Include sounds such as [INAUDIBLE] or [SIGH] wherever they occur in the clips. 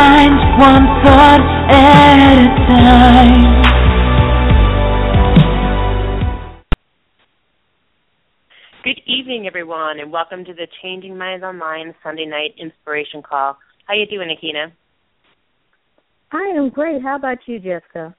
minds one thought at a time. Good evening, everyone, and welcome to the Changing Minds Online Sunday Night Inspiration Call. How are you doing, Aikyna? I am great. How about you, Jessica?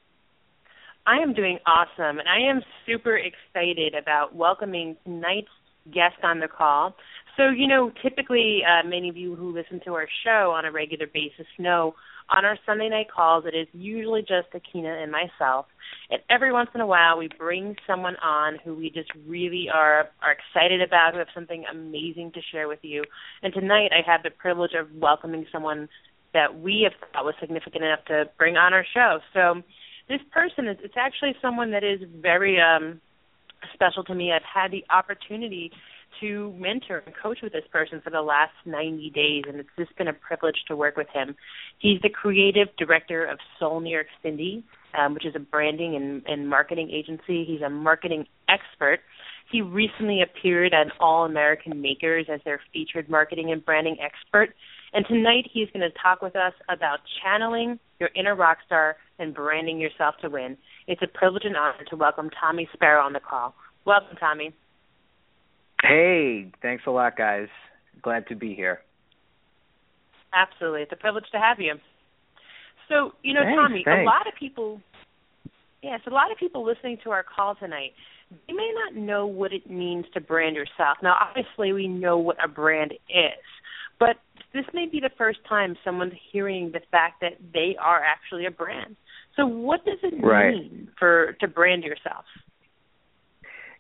I am doing awesome, and I am super excited about welcoming tonight's guest on the call. So, you know, typically, uh, many of you who listen to our show on a regular basis know on our Sunday night calls, it is usually just Aikyna and myself. And every once in a while, we bring someone on who we just really are are excited about, who have something amazing to share with you. And tonight, I have the privilege of welcoming someone that we have thought was significant enough to bring on our show. So, this person is it's actually someone that is very um special to me. I've had the opportunity to mentor and coach with this person for the last 90 days, and it's just been a privilege to work with him. He's the creative director of Soul New York City, um, which is a branding and, and marketing agency. He's a marketing expert. He recently appeared on All American Makers as their featured marketing and branding expert. And tonight he's going to talk with us about channeling your inner rock star and branding yourself to win. It's a privilege and honor to welcome Tommy Spero on the call. Welcome, Tommy. Hey, thanks a lot, guys. Glad to be here. Absolutely. It's a privilege to have you. So, you know, thanks, Tommy, thanks. a lot of people Yes, a lot of people listening to our call tonight, they may not know what it means to brand yourself. Now, obviously, we know what a brand is, but this may be the first time someone's hearing the fact that they are actually a brand. So, what does it Right. mean for to brand yourself?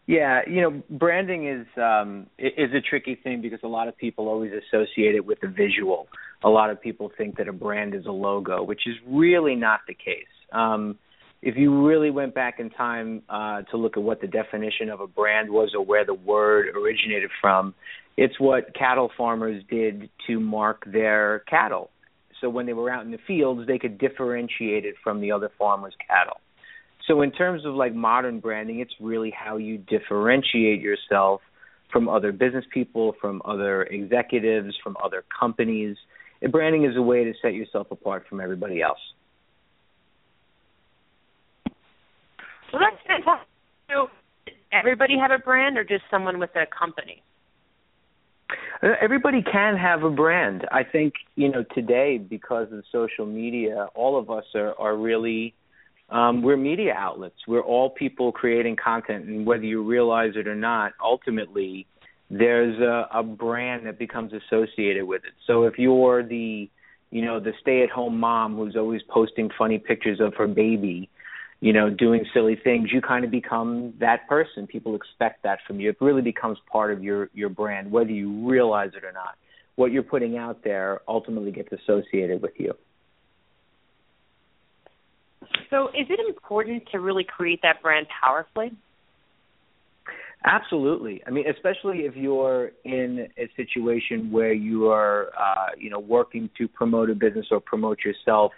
Yeah, you know, branding is um is a tricky thing because a lot of people always associate it with the visual. A lot of people think that a brand is a logo, which is really not the case. Um if you really went back in time uh to look at what the definition of a brand was or where the word originated from, it's what cattle farmers did to mark their cattle. So when they were out in the fields, they could differentiate it from the other farmers' cattle. So in terms of like modern branding, it's really how you differentiate yourself from other business people, from other executives, from other companies. And branding is a way to set yourself apart from everybody else. Well, that's fantastic. So, everybody have a brand, or just someone with a company? Uh, Everybody can have a brand. I think, you know, today because of social media, all of us are are really um, we're media outlets. We're all people creating content, and whether you realize it or not, ultimately there's a, a brand that becomes associated with it. So if you're the, you know, the stay-at-home mom who's always posting funny pictures of her baby, you know, doing silly things, you kind of become that person. People expect that from you. It really becomes part of your your brand, whether you realize it or not. What you're putting out there ultimately gets associated with you. So, is it important to really create that brand powerfully? Absolutely. I mean, especially if you're in a situation where you are, uh, you know, working to promote a business or promote yourself,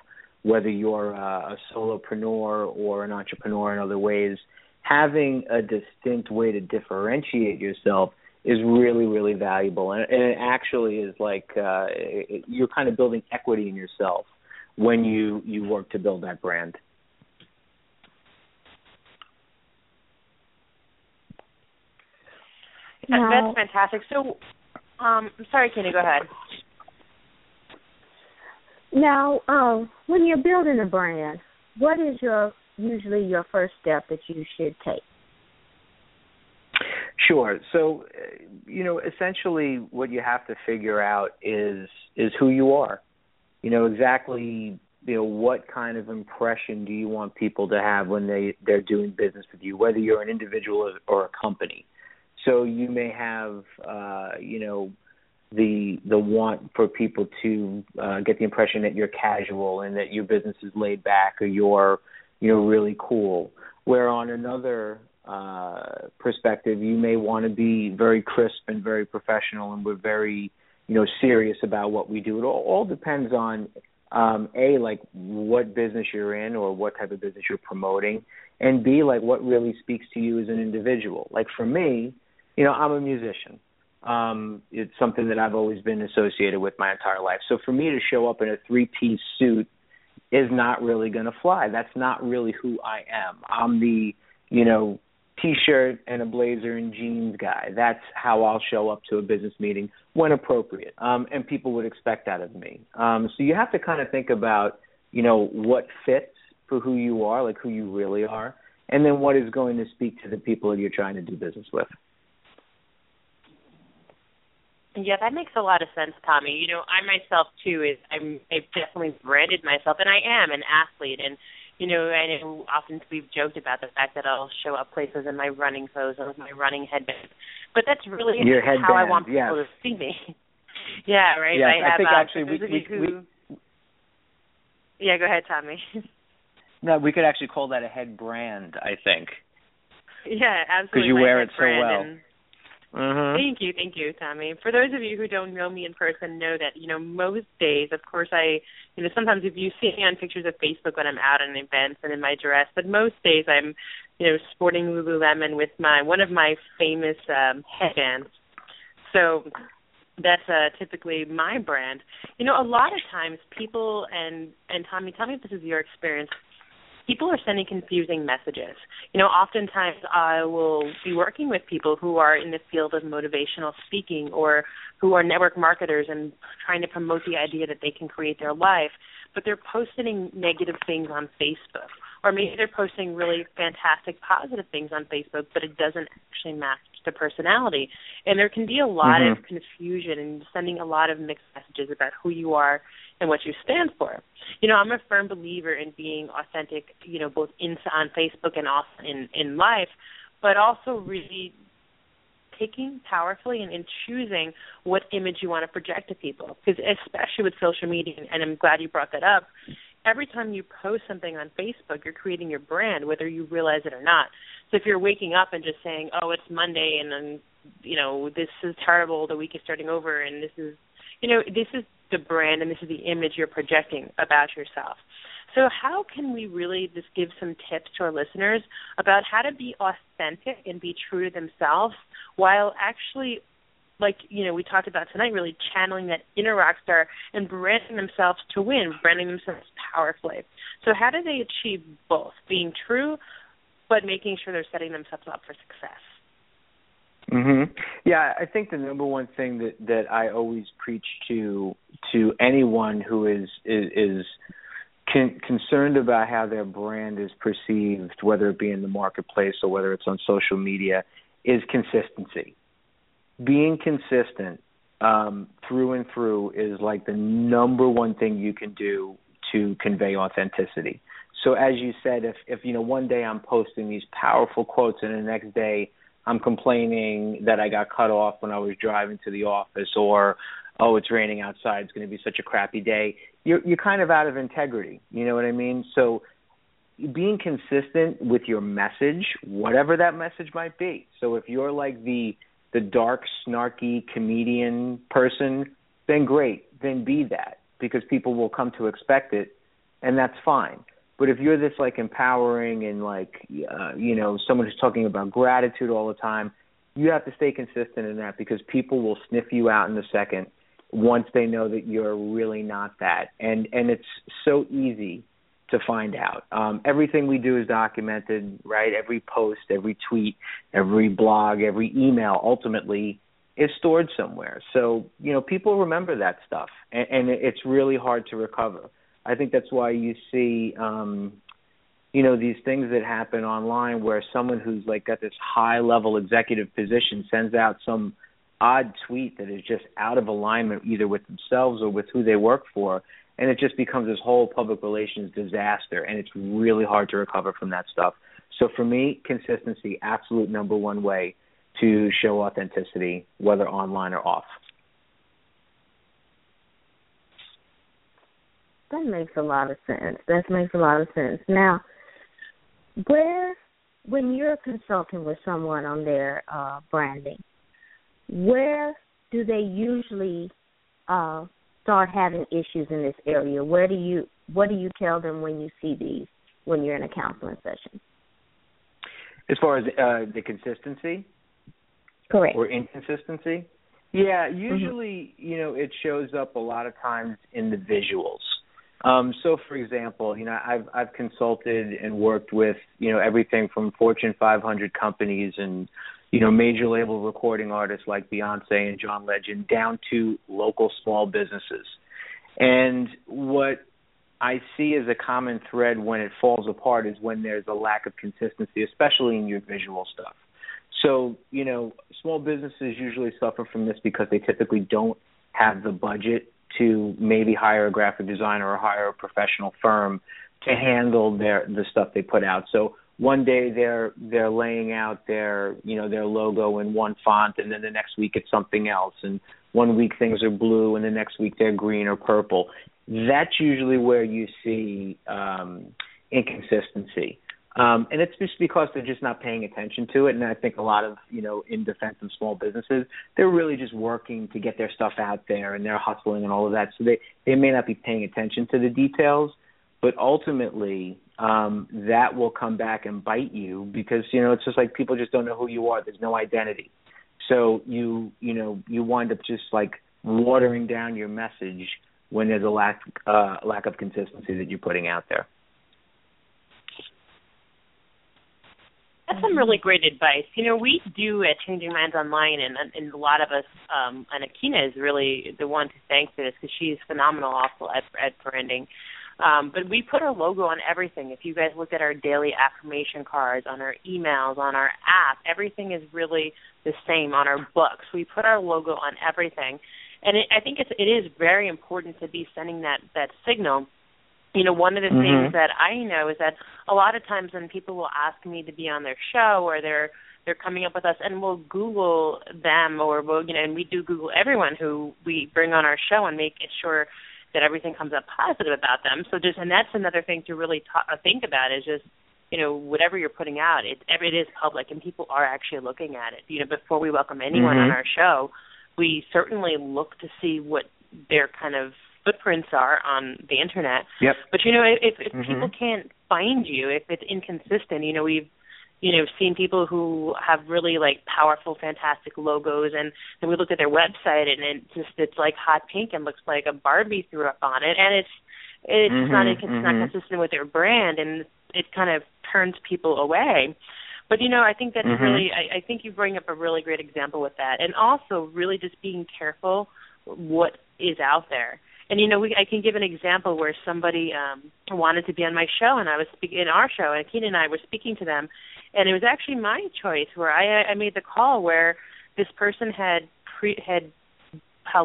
whether you're uh, a solopreneur or an entrepreneur in other ways, having a distinct way to differentiate yourself is really, really valuable. And, and it actually is like uh, it, you're kind of building equity in yourself when you you work to build that brand. That- Now- That's fantastic. So, um, I'm sorry, Kenny, go ahead. Now, um, when you're building a brand, what is your usually your first step that you should take? Sure. So, uh, you know, essentially, what you have to figure out is is who you are. You know exactly. You know what kind of impression do you want people to have when they they're doing business with you, whether you're an individual or, a company. So you may have, uh, you know, the the want for people to uh, get the impression that you're casual and that your business is laid back or you're, you know, really cool. Where on another uh, perspective, you may want to be very crisp and very professional, and we're very, you know, serious about what we do. It all, all depends on um, a like what business you're in or what type of business you're promoting, and b like what really speaks to you as an individual. Like for me, you know, I'm a musician. Um, it's something that I've always been associated with my entire life. So for me to show up in a three piece suit is not really going to fly. That's not really who I am. I'm the, you know, t-shirt and a blazer and jeans guy. That's how I'll show up to a business meeting when appropriate. Um, and people would expect that of me. Um, so you have to kind of think about, you know, what fits for who you are, like who you really are, and then what is going to speak to the people that you're trying to do business with. Yeah, that makes a lot of sense, Tommy. You know, I myself too is I'm I've definitely branded myself and I am an athlete and you know, I know often we've joked about the fact that I'll show up places in my running clothes and with my running headband. But that's really Your how I want people yes. to see me. [LAUGHS] yeah, right. Yes, I, have, I think uh, actually we, we, who, we Yeah, go ahead, Tommy. [LAUGHS] No, we could actually call that a head brand, I think. Yeah, absolutely. Because you my wear it so well. And, Mm-hmm. Thank you, thank you, Tommy. For those of you who don't know me in person, know that you know most days, of course, I you know sometimes if you see me on pictures of Facebook when I'm out at events and in my dress, but most days I'm you know sporting Lululemon with my one of my famous um, headbands. So that's uh, typically my brand. You know, a lot of times people and and Tommy, tell me if this is your experience people are sending confusing messages. You know, oftentimes I will be working with people who are in the field of motivational speaking or who are network marketers and trying to promote the idea that they can create their life, but they're posting negative things on Facebook. Or maybe they're posting really fantastic positive things on Facebook, but it doesn't actually match the personality. And there can be a lot Mhm. of confusion and sending a lot of mixed messages about who you are and what you stand for. You know, I'm a firm believer in being authentic, you know, both in on Facebook and off in in life, but also really taking powerfully and, in choosing what image you want to project to people. Because especially with social media, and I'm glad you brought that up. Every time you post something on Facebook, you're creating your brand, whether you realize it or not. So if you're waking up and just saying, "Oh, it's Monday," and then you know this is terrible, the week is starting over, and this is, you know, this is the brand and this is the image you're projecting about yourself. So how can we really just give some tips to our listeners about how to be authentic and be true to themselves while actually like you know we talked about tonight really channeling that inner rock star and branding themselves to win branding themselves powerfully so how do they achieve both being true but making sure they're setting themselves up for success Mhm. Yeah, I think the number one thing that that I always preach to to anyone who is is, is con- concerned about how their brand is perceived, whether it be in the marketplace or whether it's on social media, is consistency. Being consistent um, through and through is like the number one thing you can do to convey authenticity. So as you said, if if you know one day I'm posting these powerful quotes and the next day I'm complaining that I got cut off when I was driving to the office or oh it's raining outside it's going to be such a crappy day. You're you're kind of out of integrity you know what i mean? So being consistent with your message whatever that message might be. So if you're like the the dark snarky comedian person then great then be that because people will come to expect it and that's fine but if you're this like empowering and like uh, you know someone who's talking about gratitude all the time, you have to stay consistent in that because people will sniff you out in a second once they know that you're really not that. And and it's so easy to find out. Um, everything we do is documented, right? Every post, every tweet, every blog, every email ultimately is stored somewhere. So, you know, people remember that stuff and, and it's really hard to recover. I think that's why you see um you know these things that happen online where someone who's like got this high level executive position sends out some odd tweet that is just out of alignment either with themselves or with who they work for and it just becomes this whole public relations disaster and it's really hard to recover from that stuff. So for me, consistency absolute number one way to show authenticity whether online or off. That makes a lot of sense. That makes a lot of sense. Now, where when you're consulting with someone on their uh, branding, where do they usually uh, start having issues in this area? Where do you what do you tell them when you see these when you're in a counseling session? As far as uh, the consistency Correct. or inconsistency, Yeah, usually, mm-hmm. you know, it shows up a lot of times in the visuals. Um, so, for example, you know, I've I've consulted and worked with you know everything from Fortune 500 companies and you know major label recording artists like Beyonce and John Legend down to local small businesses. And what I see as a common thread when it falls apart is when there's a lack of consistency, especially in your visual stuff. So, you know, small businesses usually suffer from this because they typically don't have the budget to maybe hire a graphic designer or hire a professional firm to handle their the stuff they put out. So one day they're they're laying out their you know their logo in one font and then the next week it's something else and one week things are blue and the next week they're green or purple. That's usually where you see um inconsistency. Um, and it's just because they're just not paying attention to it. And I think a lot of, you know, in defense of small businesses, they're really just working to get their stuff out there and they're hustling and all of that. So they, they may not be paying attention to the details, but ultimately, um, that will come back and bite you because, you know, it's just like people just don't know who you are. There's no identity. So you, you know, you wind up just like watering down your message when there's a lack, uh, lack of consistency that you're putting out there. That's some really great advice. You know, we do at Changing Minds Online, and and a lot of us, um, and Aikyna is really the one to thank for this because she's phenomenal also at at branding. Um, but we put our logo on everything. If you guys look at our daily affirmation cards, on our emails, on our app, everything is really the same. On our books, we put our logo on everything, and it, I think it's it is very important to be sending that that signal you know one of the mm-hmm. things that i know is that a lot of times when people will ask me to be on their show or they're they're coming up with us and we'll google them or we'll you know and we do google everyone who we bring on our show and make sure that everything comes up positive about them so just and that's another thing to really ta- think about is just you know whatever you're putting out it it is public and people are actually looking at it you know before we welcome anyone mm-hmm. on our show we certainly look to see what their kind of footprints are on the internet. Yep. But you know, if if mm-hmm. people can't find you, if it's inconsistent, you know, we've you know seen people who have really like powerful, fantastic logos, and then we look at their website and it just it's like hot pink and looks like a Barbie threw up on it, and it's it's mm-hmm, not it's mm-hmm. not consistent with their brand, and it kind of turns people away. But you know, I think that's mm-hmm. really I, I think you bring up a really great example with that, and also really just being careful what is out there and you know, we, I can give an example where somebody um, wanted to be on my show, and I was speaking in our show, and Keenan and I were speaking to them, and it was actually my choice where I, I made the call where this person had pre had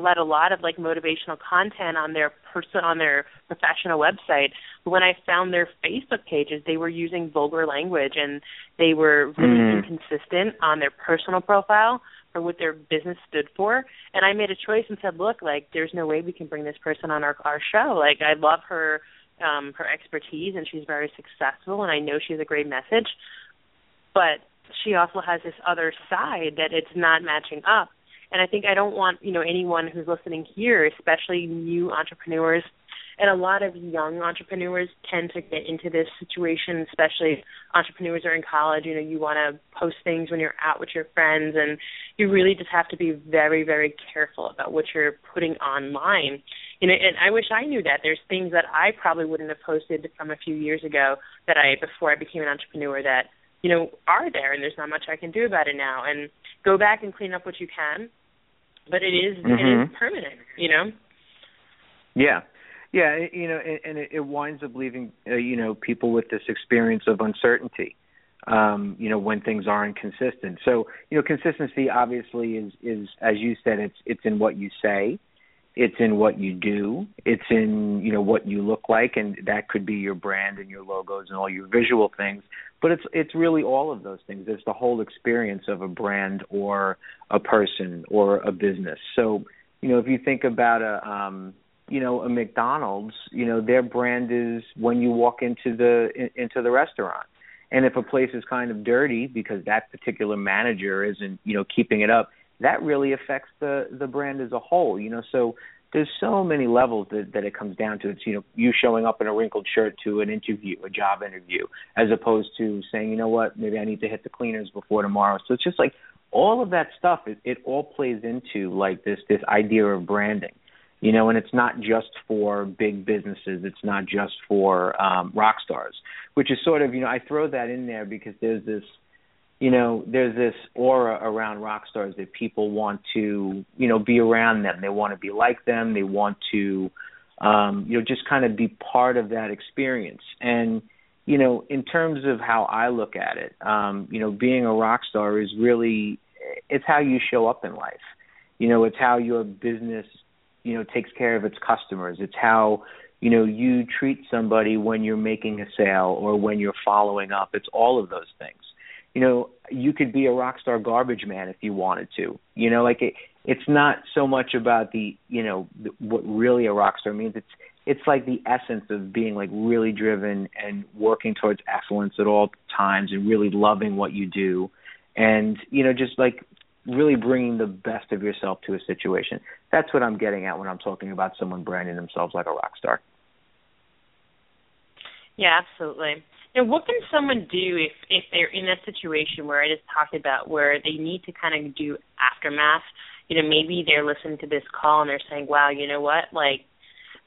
let a lot of like motivational content on their person on their professional website. But when I found their Facebook pages, they were using vulgar language and they were really mm. inconsistent on their personal profile for what their business stood for. And I made a choice and said, look, like there's no way we can bring this person on our our show. Like I love her um her expertise and she's very successful and I know she has a great message. But she also has this other side that it's not matching up. And I think I don't want, you know, anyone who's listening here, especially new entrepreneurs and a lot of young entrepreneurs tend to get into this situation, especially entrepreneurs are in college. You know, you want to post things when you're out with your friends, and you really just have to be very, very careful about what you're putting online. You know, and I wish I knew that. There's things that I probably wouldn't have posted from a few years ago that I before I became an entrepreneur that you know are there, and there's not much I can do about it now. And go back and clean up what you can, but it is, mm-hmm. it is mm-hmm. permanent. You know. Yeah, yeah, you know, and, it, it winds up leaving uh, you know people with this experience of uncertainty. Um, you know, when things aren't consistent. So, you know, consistency obviously is is as you said, it's it's in what you say, it's in what you do, it's in you know what you look like, and that could be your brand and your logos and all your visual things. But it's it's really all of those things. It's the whole experience of a brand or a person or a business. So, you know, if you think about a um, you know a McDonald's, you know their brand is when you walk into the in, into the restaurant. And if a place is kind of dirty because that particular manager isn't, you know, keeping it up, that really affects the the brand as a whole, you know. So there's so many levels that that it comes down to. It's you know you showing up in a wrinkled shirt to an interview, a job interview, as opposed to saying, you know what, maybe I need to hit the cleaners before tomorrow. So it's just like all of that stuff it, it all plays into like this this idea of branding you know and it's not just for big businesses. It's not just for um rock stars which is sort of you know i throw that in there because there's this you know there's this aura around rock stars that people want to you know be around them. They want to be like them. They want to um you know just kind of be part of that experience. And you know, in terms of how I look at it, um, you know, being a rock star is really it's how you show up in life. You know, it's how your business, you know, takes care of its customers. It's how, you know, you treat somebody when you're making a sale or when you're following up. It's all of those things. You know, you could be a rock star garbage man if you wanted to. You know, like it it's not so much about the, you know, what really a rock star means. It's it's like the essence of being like really driven and working towards excellence at all times and really loving what you do and you know just like really bringing the best of yourself to a situation. That's what i'm getting at when i'm talking about someone branding themselves like a rock star. Yeah absolutely. Now what can someone do if if they're in that situation where i just talked about where they need to kind of do aftermath? You know maybe they're listening to this call and they're saying wow you know what? Like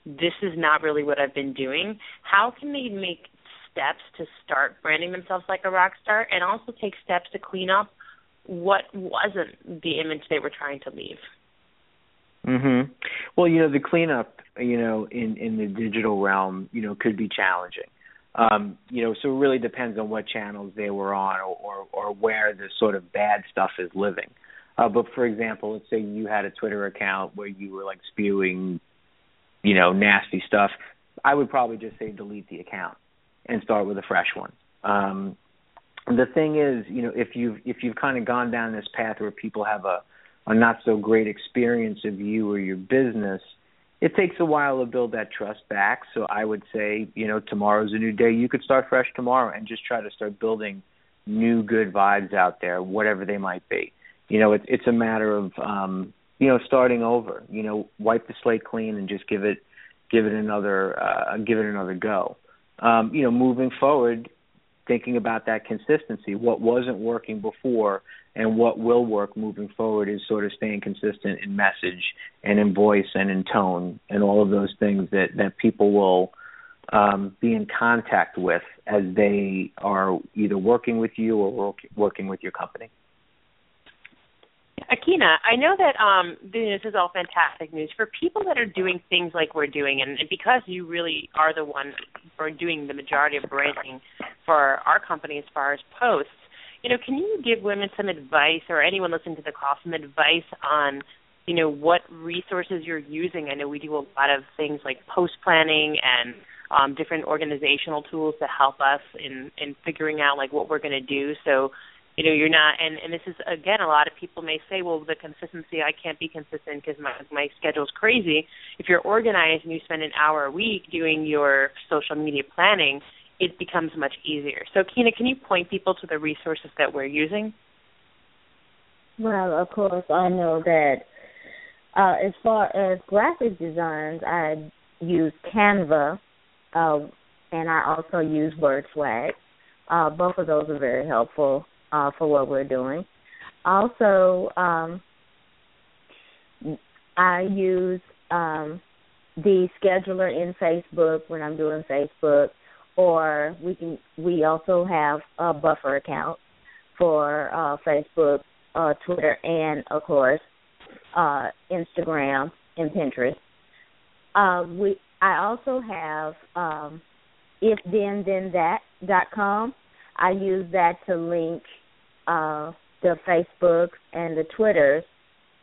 this is not really what I've been doing, how can they make steps to start branding themselves like a rock star and also take steps to clean up what wasn't the image they were trying to leave? Mhm. Well, you know, the cleanup, you know, in in the digital realm, you know, could be challenging. Um, you know, so it really depends on what channels they were on or or, or where the sort of bad stuff is living. Uh, but for example, let's say you had a Twitter account where you were like spewing you know, nasty stuff, I would probably just say delete the account and start with a fresh one. Um, the thing is, you know, if you've if you've kind of gone down this path where people have a a not so great experience of you or your business, it takes a while to build that trust back. So I would say, you know, tomorrow's a new day. You could start fresh tomorrow and just try to start building new good vibes out there, whatever they might be. You know, it's it's a matter of um, you know, starting over. You know, wipe the slate clean and just give it give it another uh, give it another go. Um, you know, moving forward, thinking about that consistency. What wasn't working before and what will work moving forward is sort of staying consistent in message and in voice and in tone and all of those things that that people will um, be in contact with as they are either working with you or work, working with your company. Aikyna, I know that um, this is all fantastic news for people that are doing things like we're doing, and, because you really are the one for doing the majority of branding for our company as far as posts. You know, can you give women some advice, or anyone listening to the call, some advice on, you know, what resources you're using? I know we do a lot of things like post planning and um, different organizational tools to help us in in figuring out like what we're going to do. So you know you're not and and this is again a lot of people may say well the consistency i can't be consistent because my my schedule's crazy. If you're organized and you spend an hour a week doing your social media planning it becomes much easier. So kina can you point people to the resources that we're using? Well of course i know that uh as far as graphic designs i use canva uh and i also use wordswag uh both of those are very helpful uh, for what we're doing. Also, um, I use um, the scheduler in Facebook when I'm doing Facebook, or we can. We also have a buffer account for uh, Facebook, uh, Twitter, and of course uh, Instagram and Pinterest. Uh, we. I also have um, if then then that dot com. I use that to link uh, the Facebook and the Twitters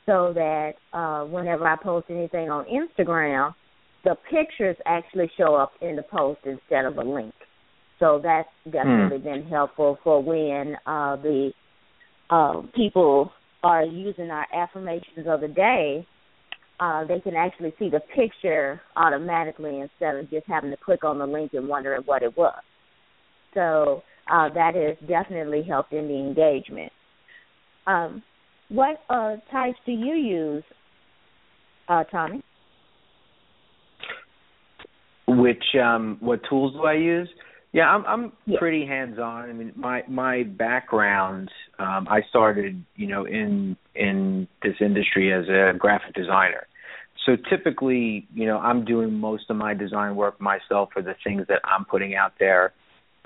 so that uh, whenever I post anything on Instagram, the pictures actually show up in the post instead of a link. So that's definitely mm. been helpful for when uh, the uh, people are using our affirmations of the day. Uh, they can actually see the picture automatically instead of just having to click on the link and wondering what it was. So uh, that has definitely helped in the engagement. Um, what uh, types do you use, uh, Tommy? Which um, what tools do I use? Yeah, I'm I'm yeah. pretty hands on. I mean, my my background, um, I started, you know, in in this industry as a graphic designer. So typically, you know, I'm doing most of my design work myself for the things that I'm putting out there.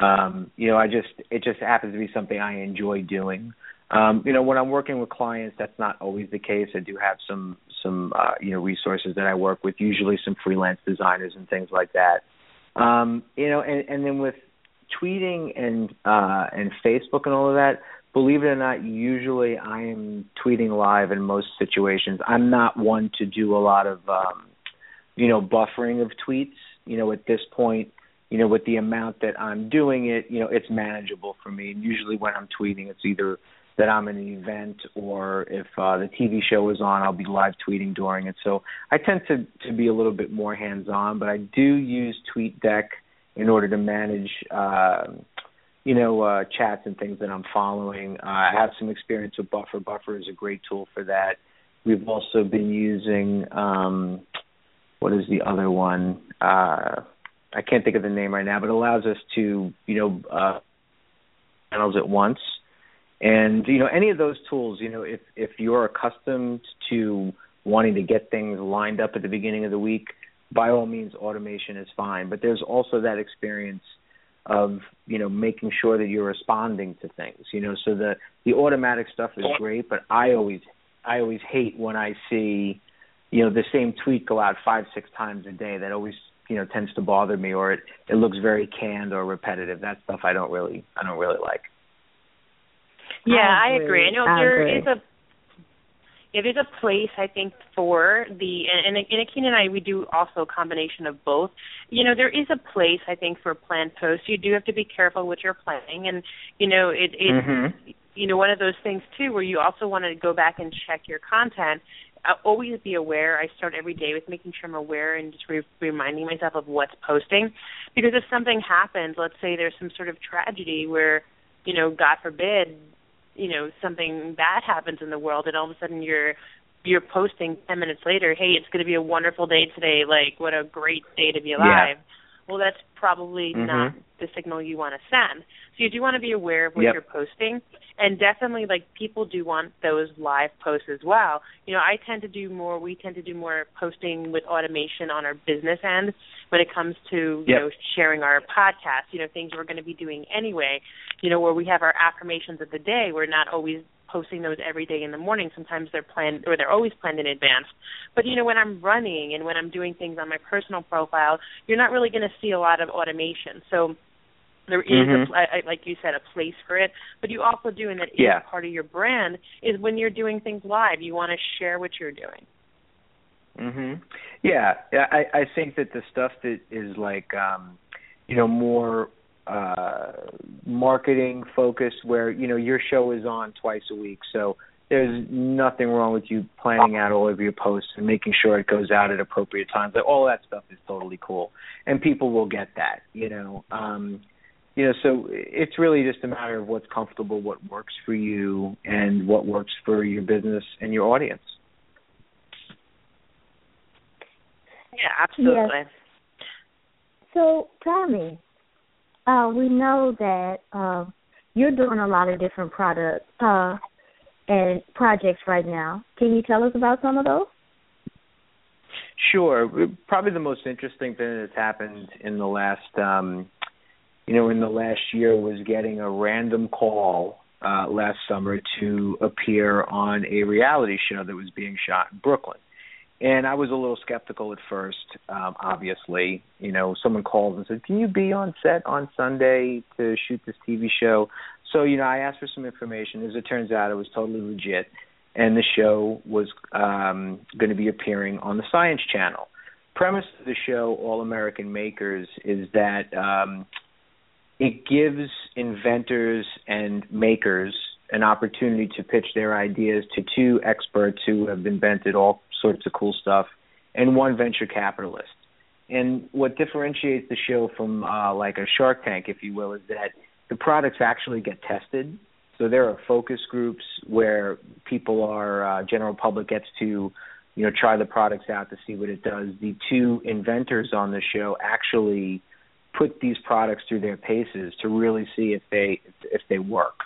Um, you know, I just it just happens to be something I enjoy doing. Um, you know, when I'm working with clients, that's not always the case. I do have some some uh, you know resources that I work with, usually some freelance designers and things like that. Um, you know, and, and then with tweeting and uh, and Facebook and all of that, believe it or not, usually I am tweeting live in most situations. I'm not one to do a lot of um, you know buffering of tweets. You know, at this point, you know, with the amount that I'm doing it, you know, it's manageable for me. And usually when I'm tweeting, it's either that I'm in an event or if uh, the TV show is on, I'll be live tweeting during it. So I tend to to be a little bit more hands on, but I do use TweetDeck in order to manage uh, you know uh, chats and things that I'm following. Uh, I have some experience with Buffer. Buffer is a great tool for that. We've also been using um, what is the other one? Uh, I can't think of the name right now, but it allows us to you know uh, channels at once. And you know, any of those tools, you know, if if you're accustomed to wanting to get things lined up at the beginning of the week, by all means, automation is fine. But there's also that experience of you know making sure that you're responding to things. You know, so the the automatic stuff is great, but I always I always hate when I see you know the same tweet go out five six times a day. That always you know tends to bother me, or it it looks very canned or repetitive. That stuff I don't really I don't really like. Yeah, I agree. I, agree. I know I there agree. is a yeah, there's a place I think for the and and, and Akeen and I we do also a combination of both. You know, there is a place I think for planned posts. You do have to be careful with your planning, and you know it it mm-hmm. you know one of those things too where you also want to go back and check your content. I'll always be aware. I start every day with making sure I'm aware and just re- reminding myself of what's posting, because if something happens, let's say there's some sort of tragedy where you know, God forbid, you know something bad happens in the world and all of a sudden you're you're posting 10 minutes later hey it's going to be a wonderful day today like what a great day to be alive yeah. Well that's probably mm-hmm. not the signal you want to send so you do want to be aware of what yep. you're posting and definitely like people do want those live posts as well you know i tend to do more we tend to do more posting with automation on our business end when it comes to you yep. know sharing our podcast you know things we're going to be doing anyway you know where we have our affirmations of the day we're not always posting those every day in the morning sometimes they're planned or they're always planned in advance but you know when i'm running and when i'm doing things on my personal profile you're not really going to see a lot of automation so there is mm-hmm. a, like you said a place for it but you also do and that yeah. is part of your brand is when you're doing things live you want to share what you're doing Mhm. Yeah, I I think that the stuff that is like um you know more uh marketing focus where you know your show is on twice a week. So there's nothing wrong with you planning out all of your posts and making sure it goes out at appropriate times. Like all that stuff is totally cool. And people will get that you know. Um you know so it's really just a matter of what's comfortable what works for you and what works for your business and your audience. Yeah, absolutely. Yes. So tell me, uh, we know that uh, you're doing a lot of different products uh, and projects right now. Can you tell us about some of those? Sure. Probably the most interesting thing that's happened in the last, um, you know, in the last year was getting a random call uh, last summer to appear on a reality show that was being shot in Brooklyn. And I was a little skeptical at first. Um, obviously, you know, someone called and said, "Can you be on set on Sunday to shoot this TV show?" So, you know, I asked for some information. As it turns out, it was totally legit, and the show was um, going to be appearing on the Science Channel. Premise of the show, All American Makers, is that um, it gives inventors and makers an opportunity to pitch their ideas to two experts who have invented all sorts of cool stuff, and one venture capitalist. And what differentiates the show from uh, like a Shark Tank, if you will, is that the products actually get tested. So there are focus groups where people are uh, general public gets to you know try the products out to see what it does. The two inventors on the show actually put these products through their paces to really see if they if they work.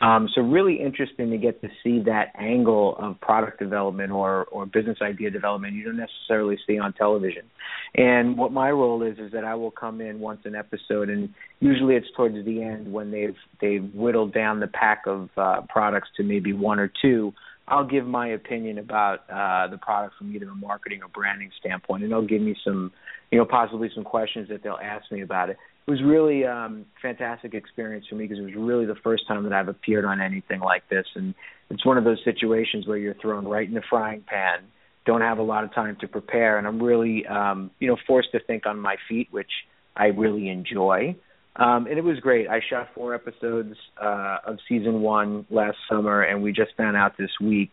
Um, so really interesting to get to see that angle of product development or, or business idea development you don't necessarily see on television. And what my role is is that I will come in once an episode, and usually it's towards the end when they've they've whittled down the pack of uh, products to maybe one or two. I'll give my opinion about uh, the product from either a marketing or branding standpoint, and they'll give me some, you know, possibly some questions that they'll ask me about it it was really um fantastic experience for me because it was really the first time that I've appeared on anything like this. And it's one of those situations where you're thrown right in the frying pan don't have a lot of time to prepare. And I'm really um you know forced to think on my feet which I really enjoy. Um and it was great. I shot four episodes uh of season 1 last summer and we just found out this week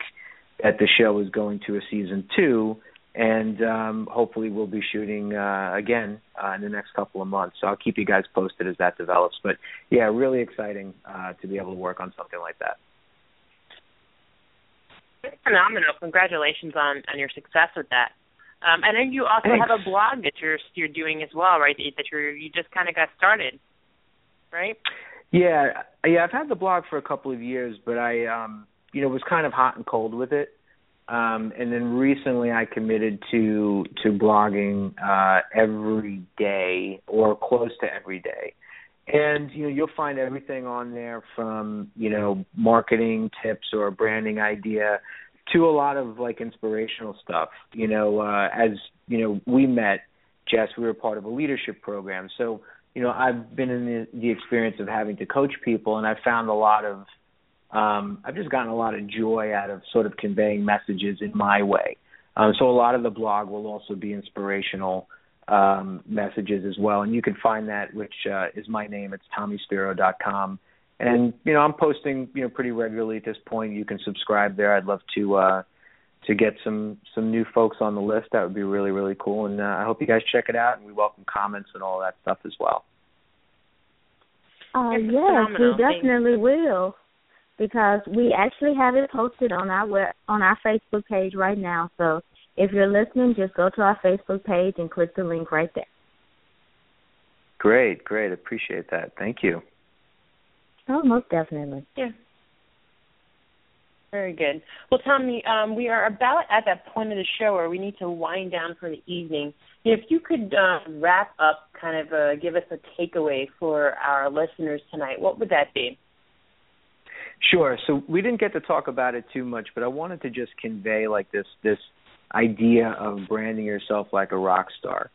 that the show is going to a season 2 and um, hopefully we'll be shooting uh, again uh, in the next couple of months. So I'll keep you guys posted as that develops. But yeah, really exciting uh, to be able to work on something like that. It's phenomenal! Congratulations on on your success with that. Um, I know you also Thanks. have a blog that you're you're doing as well, right? That you're you just kind of got started, right? Yeah, yeah. I've had the blog for a couple of years, but I, um, you know, was kind of hot and cold with it. Um, and then recently I committed to to blogging uh, every day or close to every day. And you know you'll find everything on there from you know marketing tips or branding idea to a lot of like inspirational stuff. You know, uh, as you know, we met Jess. We were part of a leadership program, so you know I've been in the, the experience of having to coach people, and I found a lot of um, I've just gotten a lot of joy out of sort of conveying messages in my way. Um, so a lot of the blog will also be inspirational um, messages as well, and you can find that, which uh, is my name. It's TommySpero.com, and you know I'm posting you know pretty regularly at this point. You can subscribe there. I'd love to uh, to get some some new folks on the list. That would be really really cool, and uh, I hope you guys check it out. And we welcome comments and all that stuff as well. Uh, yes, phenomenal. we definitely will because we actually have it posted on our web, on our Facebook page right now. So if you're listening, just go to our Facebook page and click the link right there. Great, great, appreciate that. Thank you. Oh, most definitely. Yeah. Very good. Well, Tommy, um, we are about at that point of the show where we need to wind down for the evening. If you could uh, wrap up, kind of uh, give us a takeaway for our listeners tonight, what would that be? Sure. So we didn't get to talk about it too much, but I wanted to just convey like this this idea of branding yourself like a rock star.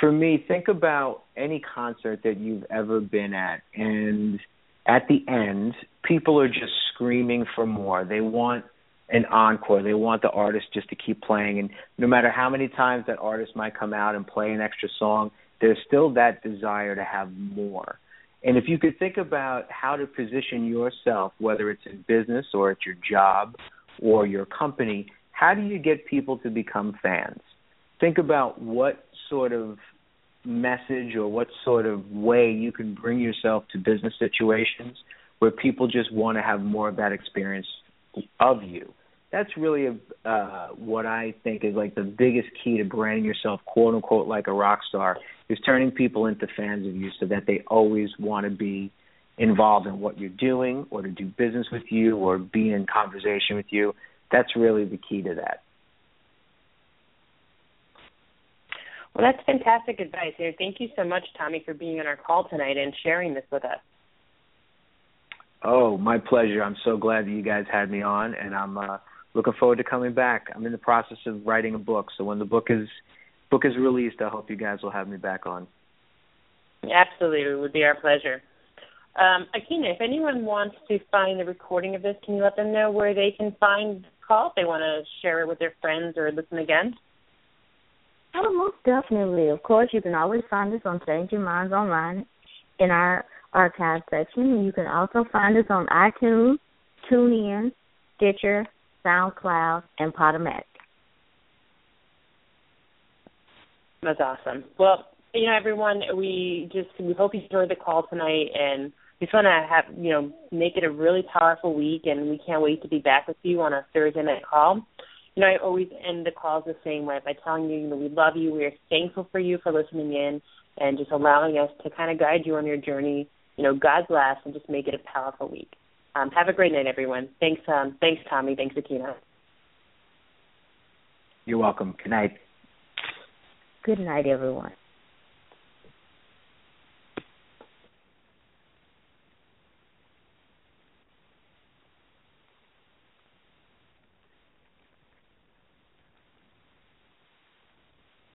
For me, think about any concert that you've ever been at and at the end, people are just screaming for more. They want an encore. They want the artist just to keep playing and no matter how many times that artist might come out and play an extra song, there's still that desire to have more. And if you could think about how to position yourself, whether it's in business or at your job or your company, how do you get people to become fans? Think about what sort of message or what sort of way you can bring yourself to business situations where people just want to have more of that experience of you. That's really a, uh, what I think is like the biggest key to branding yourself, quote unquote, like a rock star, is turning people into fans of you so that they always want to be involved in what you're doing or to do business with you or be in conversation with you. That's really the key to that. Well, that's fantastic advice. And thank you so much, Tommy, for being on our call tonight and sharing this with us. Oh, my pleasure. I'm so glad that you guys had me on, and I'm uh, looking forward to coming back. I'm in the process of writing a book, so when the book is book is released, I hope you guys will have me back on. Absolutely, it would be our pleasure. Um, Aikyna, if anyone wants to find the recording of this, can you let them know where they can find the call if they want to share it with their friends or listen again? Oh, most definitely. Of course, you can always find us on Change Your Minds Online in our archive section. You can also find us on iTunes, TuneIn, Stitcher, SoundCloud, and Podomatic. That's awesome. Well, you know, everyone, we just we hope you enjoyed the call tonight, and we just want to have you know make it a really powerful week, and we can't wait to be back with you on a Thursday night call. You know, I always end the calls the same way by telling you, you know, we love you, we are thankful for you for listening in, and just allowing us to kind of guide you on your journey. You know, God bless, and just make it a powerful week. Um, have a great night, everyone. Thanks, um, thanks, Tommy. Thanks, Aikyna. You're welcome. Good night. Good night, everyone.